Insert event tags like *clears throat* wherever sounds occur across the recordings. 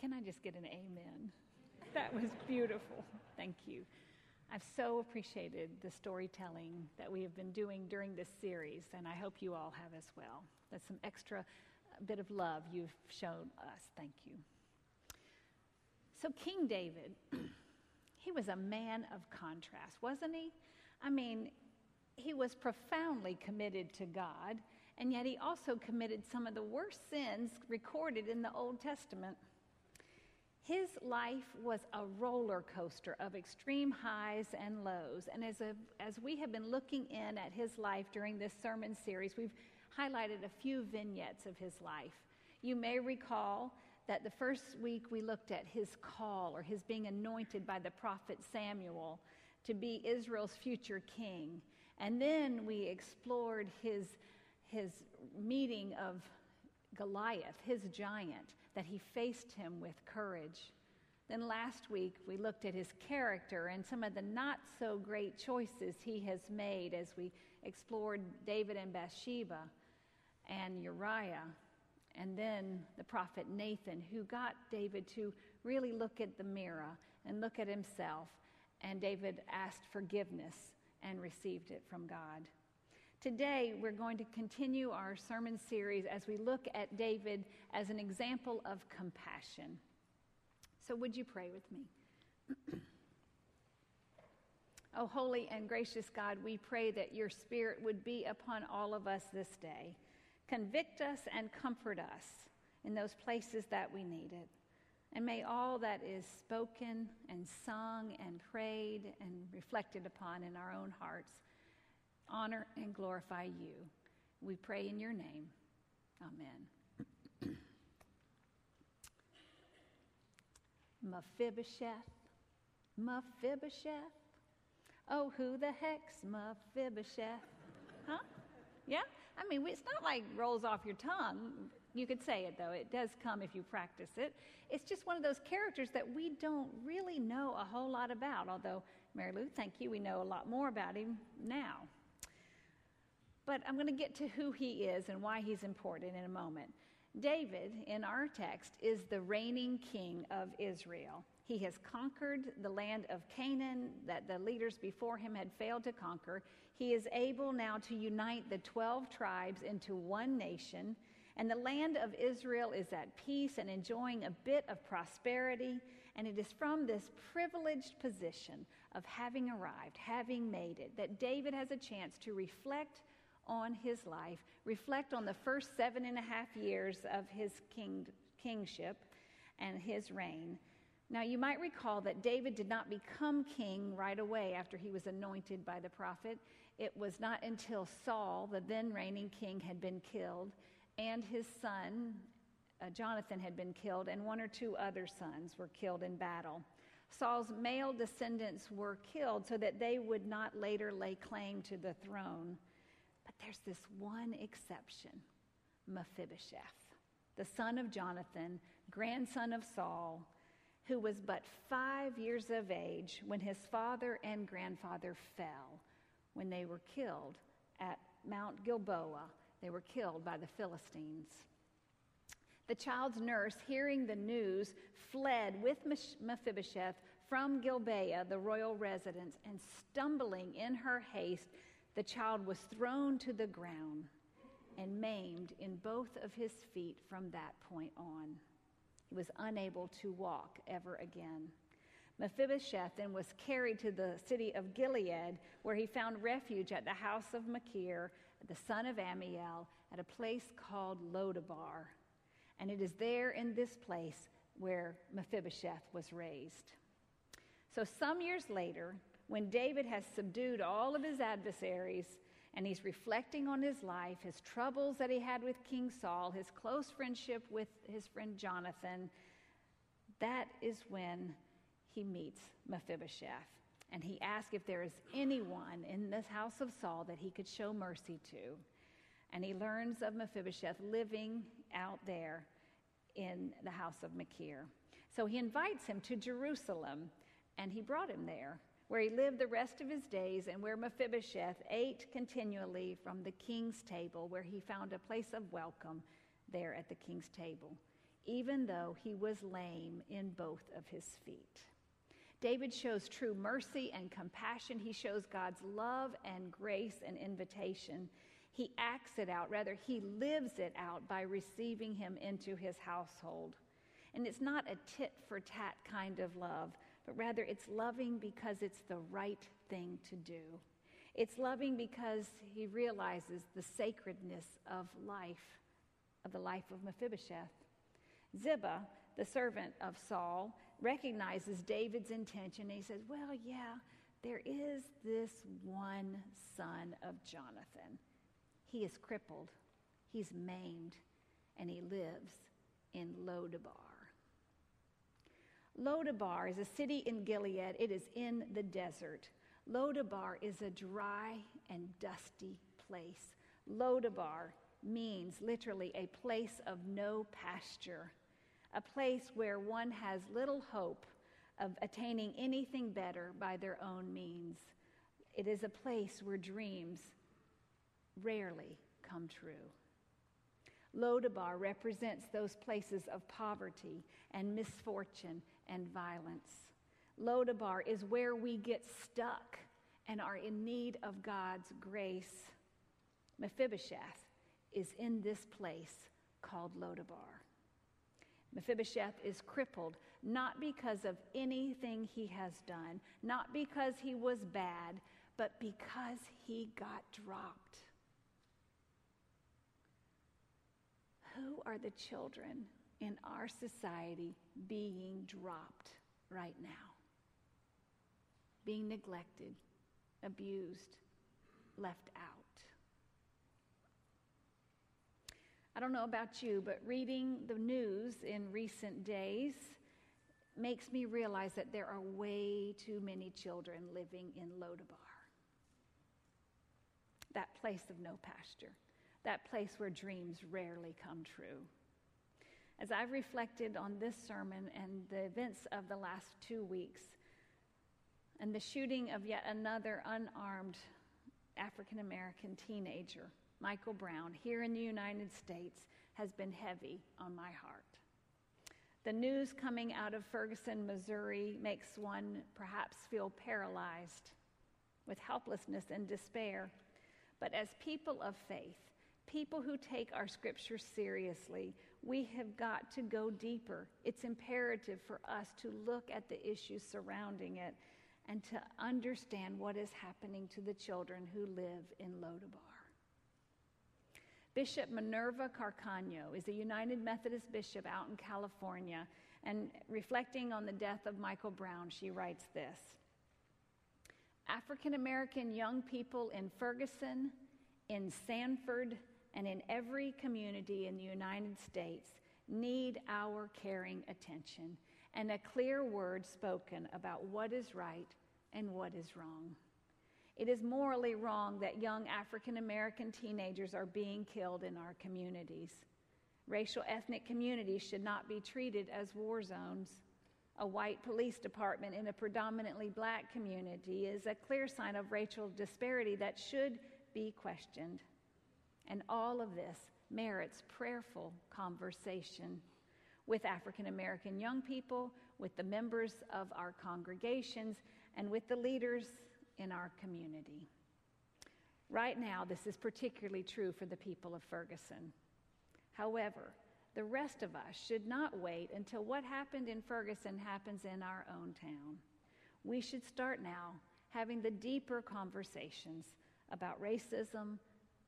Can I just get an amen? That was beautiful. Thank you. I've so appreciated the storytelling that we have been doing during this series, and I hope you all have as well. That's some extra uh, bit of love you've shown us. Thank you. So, King David, *clears throat* he was a man of contrast, wasn't he? I mean, he was profoundly committed to God, and yet he also committed some of the worst sins recorded in the Old Testament. His life was a roller coaster of extreme highs and lows. And as, a, as we have been looking in at his life during this sermon series, we've highlighted a few vignettes of his life. You may recall that the first week we looked at his call or his being anointed by the prophet Samuel to be Israel's future king. And then we explored his, his meeting of Goliath, his giant, that he faced him with courage. Then last week, we looked at his character and some of the not so great choices he has made as we explored David and Bathsheba and Uriah. And then the prophet Nathan, who got David to really look at the mirror and look at himself. And David asked forgiveness and received it from God. Today, we're going to continue our sermon series as we look at David as an example of compassion. So, would you pray with me? *clears throat* oh, holy and gracious God, we pray that your Spirit would be upon all of us this day. Convict us and comfort us in those places that we need it. And may all that is spoken and sung and prayed and reflected upon in our own hearts honor and glorify you. We pray in your name. Amen. Mephibosheth, Mephibosheth. Oh, who the heck's Mephibosheth? Huh? Yeah? I mean, it's not like rolls off your tongue. You could say it, though. It does come if you practice it. It's just one of those characters that we don't really know a whole lot about, although, Mary Lou, thank you, we know a lot more about him now. But I'm going to get to who he is and why he's important in a moment. David, in our text, is the reigning king of Israel. He has conquered the land of Canaan that the leaders before him had failed to conquer. He is able now to unite the 12 tribes into one nation, and the land of Israel is at peace and enjoying a bit of prosperity. And it is from this privileged position of having arrived, having made it, that David has a chance to reflect on his life, reflect on the first seven and a half years of his king, kingship and his reign. Now, you might recall that David did not become king right away after he was anointed by the prophet. It was not until Saul, the then reigning king, had been killed, and his son, uh, Jonathan, had been killed, and one or two other sons were killed in battle. Saul's male descendants were killed so that they would not later lay claim to the throne. There's this one exception Mephibosheth, the son of Jonathan, grandson of Saul, who was but five years of age when his father and grandfather fell when they were killed at Mount Gilboa. They were killed by the Philistines. The child's nurse, hearing the news, fled with Mephibosheth from Gilboa, the royal residence, and stumbling in her haste, the child was thrown to the ground and maimed in both of his feet from that point on. He was unable to walk ever again. Mephibosheth then was carried to the city of Gilead, where he found refuge at the house of Machir, the son of Ammiel, at a place called Lodabar. And it is there in this place where Mephibosheth was raised. So, some years later, when David has subdued all of his adversaries and he's reflecting on his life, his troubles that he had with King Saul, his close friendship with his friend Jonathan, that is when he meets Mephibosheth. And he asks if there is anyone in this house of Saul that he could show mercy to. And he learns of Mephibosheth living out there in the house of Machir. So he invites him to Jerusalem, and he brought him there where he lived the rest of his days, and where Mephibosheth ate continually from the king's table, where he found a place of welcome there at the king's table. even though he was lame in both of his feet. David shows true mercy and compassion. He shows God's love and grace and invitation. He acts it out, rather, he lives it out by receiving him into his household. And it's not a tit for tat kind of love, but rather it's loving because it's the right thing to do. It's loving because he realizes the sacredness of life, of the life of Mephibosheth. Ziba, the servant of Saul, recognizes David's intention. he says, Well, yeah, there is this one son of Jonathan. He is crippled, he's maimed, and he lives in Lodabar. Lodabar is a city in Gilead. It is in the desert. Lodabar is a dry and dusty place. Lodabar means literally a place of no pasture, a place where one has little hope of attaining anything better by their own means. It is a place where dreams rarely come true. Lodabar represents those places of poverty and misfortune and violence. Lodabar is where we get stuck and are in need of God's grace. Mephibosheth is in this place called Lodabar. Mephibosheth is crippled not because of anything he has done, not because he was bad, but because he got dropped. Who are the children in our society being dropped right now? Being neglected, abused, left out. I don't know about you, but reading the news in recent days makes me realize that there are way too many children living in Lodabar. That place of no pasture that place where dreams rarely come true. As I've reflected on this sermon and the events of the last two weeks, and the shooting of yet another unarmed African American teenager, Michael Brown, here in the United States, has been heavy on my heart. The news coming out of Ferguson, Missouri, makes one perhaps feel paralyzed with helplessness and despair. But as people of faith, people who take our scripture seriously, we have got to go deeper. It's imperative for us to look at the issues surrounding it and to understand what is happening to the children who live in Lodabar. Bishop Minerva Carcano is a United Methodist bishop out in California, and reflecting on the death of Michael Brown, she writes this African American young people in Ferguson, in Sanford, and in every community in the United States need our caring attention and a clear word spoken about what is right and what is wrong. It is morally wrong that young African American teenagers are being killed in our communities. Racial ethnic communities should not be treated as war zones. A white police department in a predominantly black community is a clear sign of racial disparity that should be questioned. And all of this merits prayerful conversation with African American young people, with the members of our congregations, and with the leaders in our community. Right now, this is particularly true for the people of Ferguson. However, the rest of us should not wait until what happened in Ferguson happens in our own town. We should start now having the deeper conversations about racism,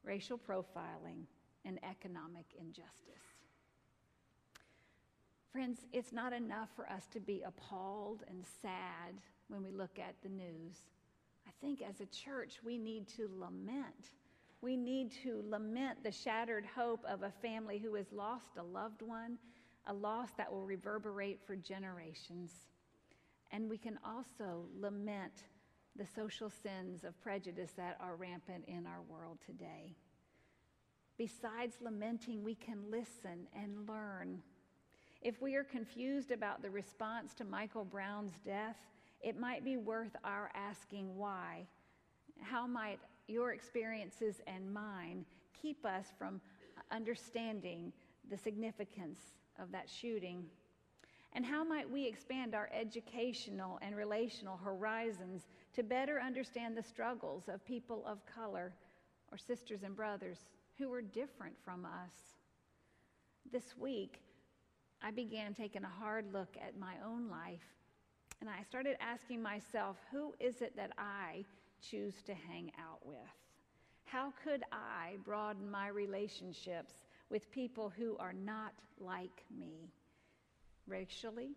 racial profiling, and economic injustice. Friends, it's not enough for us to be appalled and sad when we look at the news. I think as a church, we need to lament. We need to lament the shattered hope of a family who has lost a loved one, a loss that will reverberate for generations. And we can also lament the social sins of prejudice that are rampant in our world today. Besides lamenting, we can listen and learn. If we are confused about the response to Michael Brown's death, it might be worth our asking why. How might your experiences and mine keep us from understanding the significance of that shooting? And how might we expand our educational and relational horizons to better understand the struggles of people of color or sisters and brothers who are different from us? This week, I began taking a hard look at my own life and I started asking myself, who is it that I choose to hang out with? How could I broaden my relationships with people who are not like me? Racially,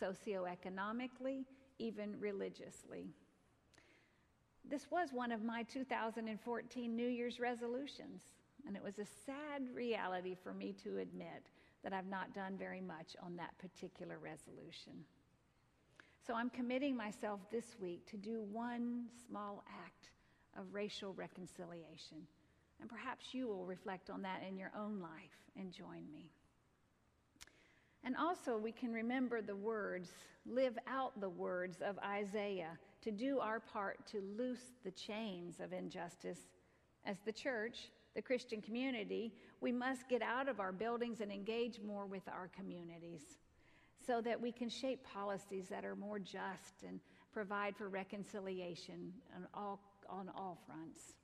socioeconomically, even religiously. This was one of my 2014 New Year's resolutions, and it was a sad reality for me to admit that I've not done very much on that particular resolution. So I'm committing myself this week to do one small act of racial reconciliation. And perhaps you will reflect on that in your own life and join me. And also, we can remember the words, live out the words of Isaiah to do our part to loose the chains of injustice. As the church, the Christian community, we must get out of our buildings and engage more with our communities so that we can shape policies that are more just and provide for reconciliation on all, on all fronts.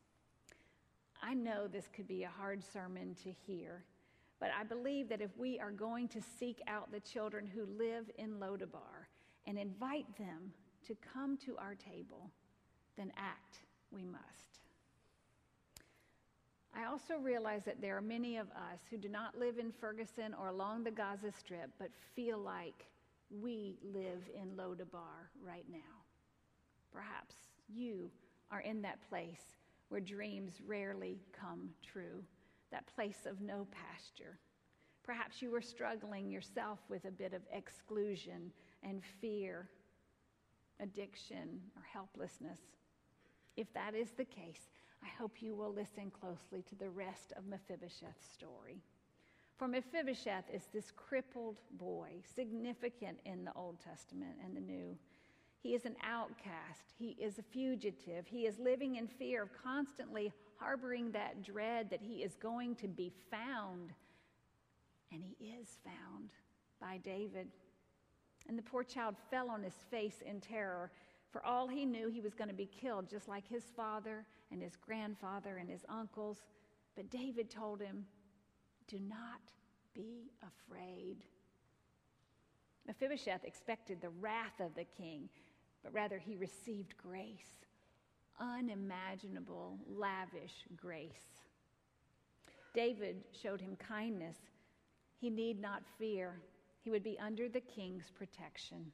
I know this could be a hard sermon to hear but I believe that if we are going to seek out the children who live in Lodabar and invite them to come to our table, then act we must. I also realize that there are many of us who do not live in Ferguson or along the Gaza Strip, but feel like we live in Lodabar right now. Perhaps you are in that place where dreams rarely come true that place of no pasture. Perhaps you were struggling yourself with a bit of exclusion and fear, addiction, or helplessness. If that is the case, I hope you will listen closely to the rest of Mephibosheth's story. For Mephibosheth is this crippled boy, significant in the Old Testament and the New. He is an outcast. He is a fugitive. He is living in fear of constantly harboring that dread that he is going to be found. And he is found by David. And the poor child fell on his face in terror. For all he knew, he was going to be killed, just like his father and his grandfather and his uncles. But David told him, Do not be afraid. Mephibosheth expected the wrath of the king, but rather he received grace unimaginable, lavish grace. David showed him kindness. He need not fear, he would be under the king's protection.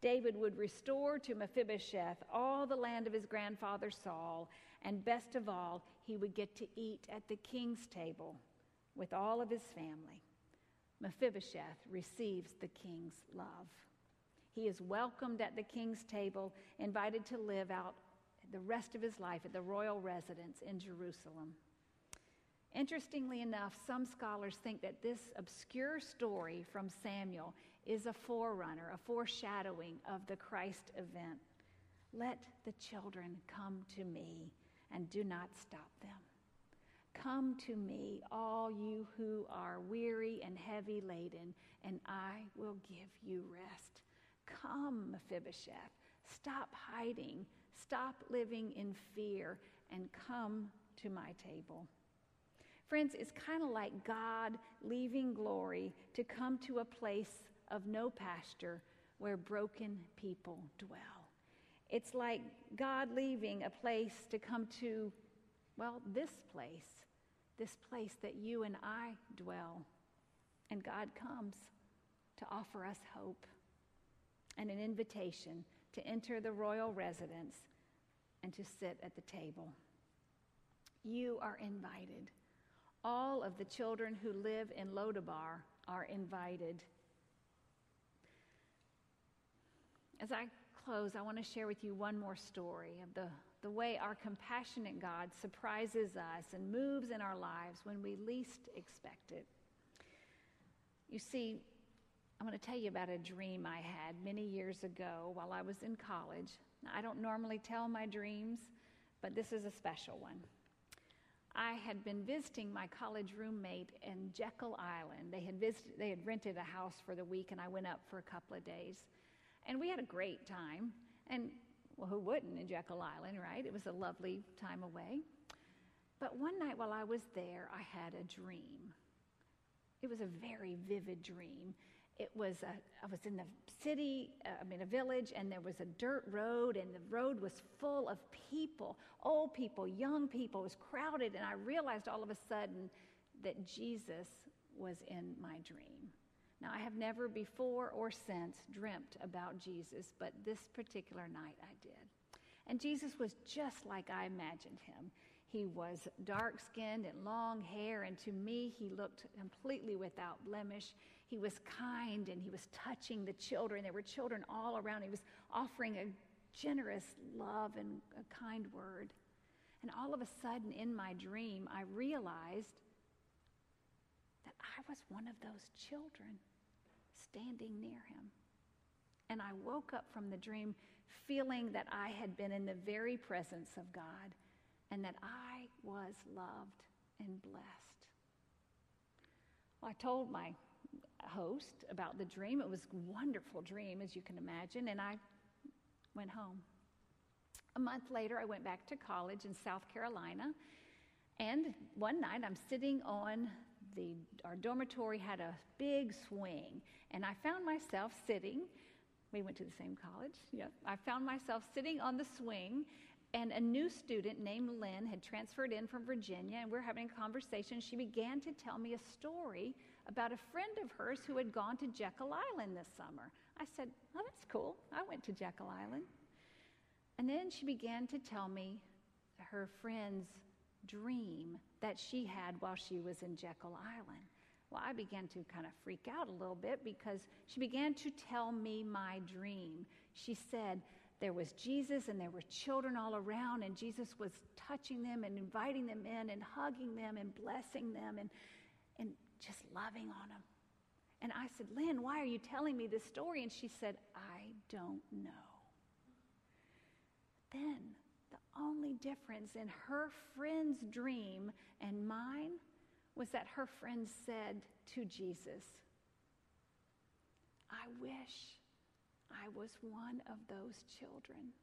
David would restore to Mephibosheth all the land of his grandfather Saul, and best of all, he would get to eat at the king's table with all of his family. Mephibosheth receives the king's love. He is welcomed at the king's table, invited to live out the rest of his life at the royal residence in Jerusalem. Interestingly enough, some scholars think that this obscure story from Samuel is a forerunner, a foreshadowing of the Christ event. Let the children come to me and do not stop them. Come to me, all you who are weary and heavy laden, and I will give you rest. Come, Mephibosheth. Stop hiding. Stop living in fear and come to my table. Friends, it's kind of like God leaving glory to come to a place of no pasture where broken people dwell. It's like God leaving a place to come to, well, this place, this place that you and I dwell. And God comes to offer us hope and an invitation to enter the royal residence and to sit at the table. You are invited. All of the children who live in Lodabar are invited. As I close, I want to share with you one more story of the, the way our compassionate God surprises us and moves in our lives when we least expect it. You see, I'm going to tell you about a dream I had many years ago while I was in college. I don't normally tell my dreams, but this is a special one. I had been visiting my college roommate in Jekyll Island. They had visited, they had rented a house for the week, and I went up for a couple of days. And we had a great time. And well, who wouldn't in Jekyll Island, right? It was a lovely time away. But one night while I was there, I had a dream. It was a very vivid dream. It was a, I was in the city, uh, I mean a village, and there was a dirt road, and the road was full of people, old people, young people. It was crowded, and I realized all of a sudden that Jesus was in my dream. Now, I have never before or since dreamt about Jesus, but this particular night I did. And Jesus was just like I imagined him. He was dark skinned and long hair, and to me, he looked completely without blemish. He was kind and he was touching the children. There were children all around. He was offering a generous love and a kind word. And all of a sudden, in my dream, I realized that I was one of those children standing near him. And I woke up from the dream feeling that I had been in the very presence of God and that I was loved and blessed. Well, I told my host about the dream. It was a wonderful dream, as you can imagine, and I went home. A month later, I went back to college in South Carolina, and one night I'm sitting on the our dormitory had a big swing, and I found myself sitting. We went to the same college. Yeah, I found myself sitting on the swing and a new student named Lynn had transferred in from Virginia, and we are having a conversation. She began to tell me a story about a friend of hers who had gone to Jekyll Island this summer. I said, Oh, that's cool. I went to Jekyll Island. And then she began to tell me her friend's dream that she had while she was in Jekyll Island. Well, I began to kind of freak out a little bit because she began to tell me my dream. She said, there was Jesus and there were children all around, and Jesus was touching them and inviting them in and hugging them and blessing them and, and just loving on them. And I said, Lynn, why are you telling me this story? And she said, I don't know. Then the only difference in her friend's dream and mine was that her friend said to Jesus, I wish I was one of those children.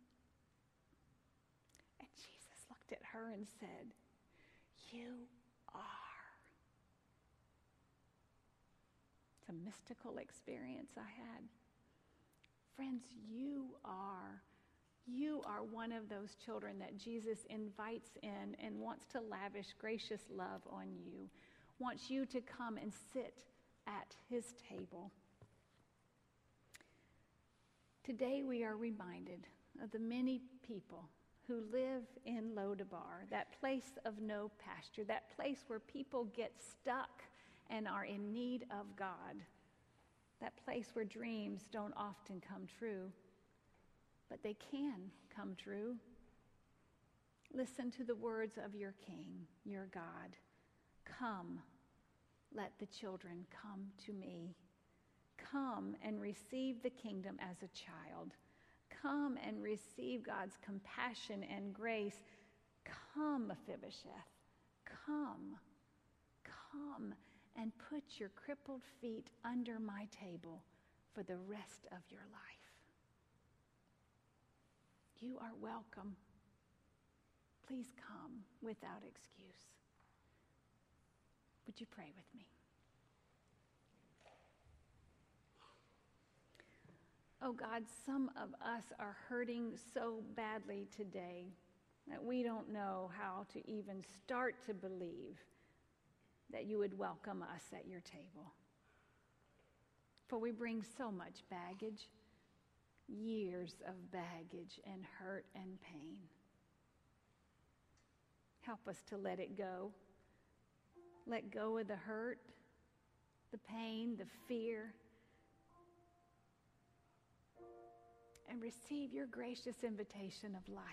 And Jesus looked at her and said, You are. It's a mystical experience I had. Friends, you are. You are one of those children that Jesus invites in and wants to lavish gracious love on you, wants you to come and sit at his table. Today we are reminded of the many people who live in Lodabar, that place of no pasture, that place where people get stuck and are in need of God, that place where dreams don't often come true, but they can come true. Listen to the words of your King, your God. Come, let the children come to me. Come and receive the kingdom as a child. Come and receive God's compassion and grace. Come, Mephibosheth. Come. Come and put your crippled feet under my table for the rest of your life. You are welcome. Please come without excuse. Would you pray with me? Oh God, some of us are hurting so badly today that we don't know how to even start to believe that you would welcome us at your table. For we bring so much baggage, years of baggage and hurt and pain. Help us to let it go. Let go of the hurt, the pain, the fear and receive your gracious invitation of life.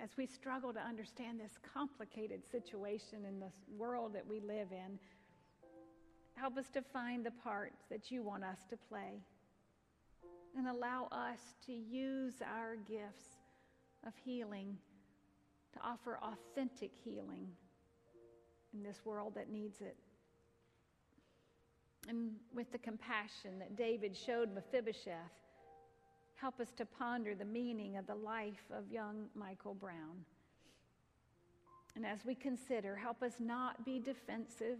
As we struggle to understand this complicated situation in this world that we live in, help us to find the parts that you want us to play and allow us to use our gifts of healing to offer authentic healing in this world that needs it. And with the compassion that David showed Mephibosheth, help us to ponder the meaning of the life of young Michael Brown. And as we consider, help us not be defensive,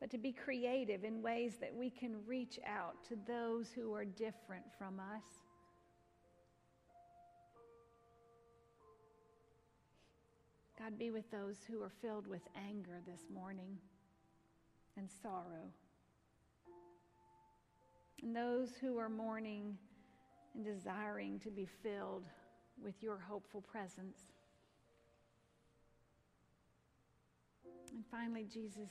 but to be creative in ways that we can reach out to those who are different from us. God, be with those who are filled with anger this morning and sorrow. And those who are mourning and desiring to be filled with your hopeful presence. And finally, Jesus,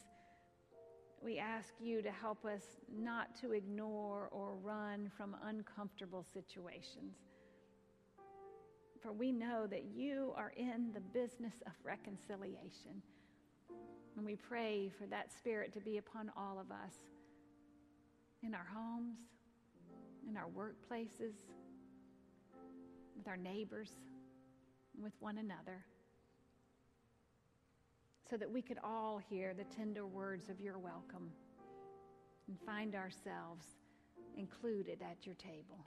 we ask you to help us not to ignore or run from uncomfortable situations. For we know that you are in the business of reconciliation. And we pray for that spirit to be upon all of us in our homes, in our workplaces, with our neighbors, with one another, so that we could all hear the tender words of your welcome and find ourselves included at your table.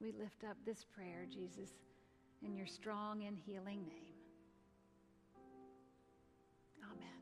We lift up this prayer, Jesus, in your strong and healing name. Amen.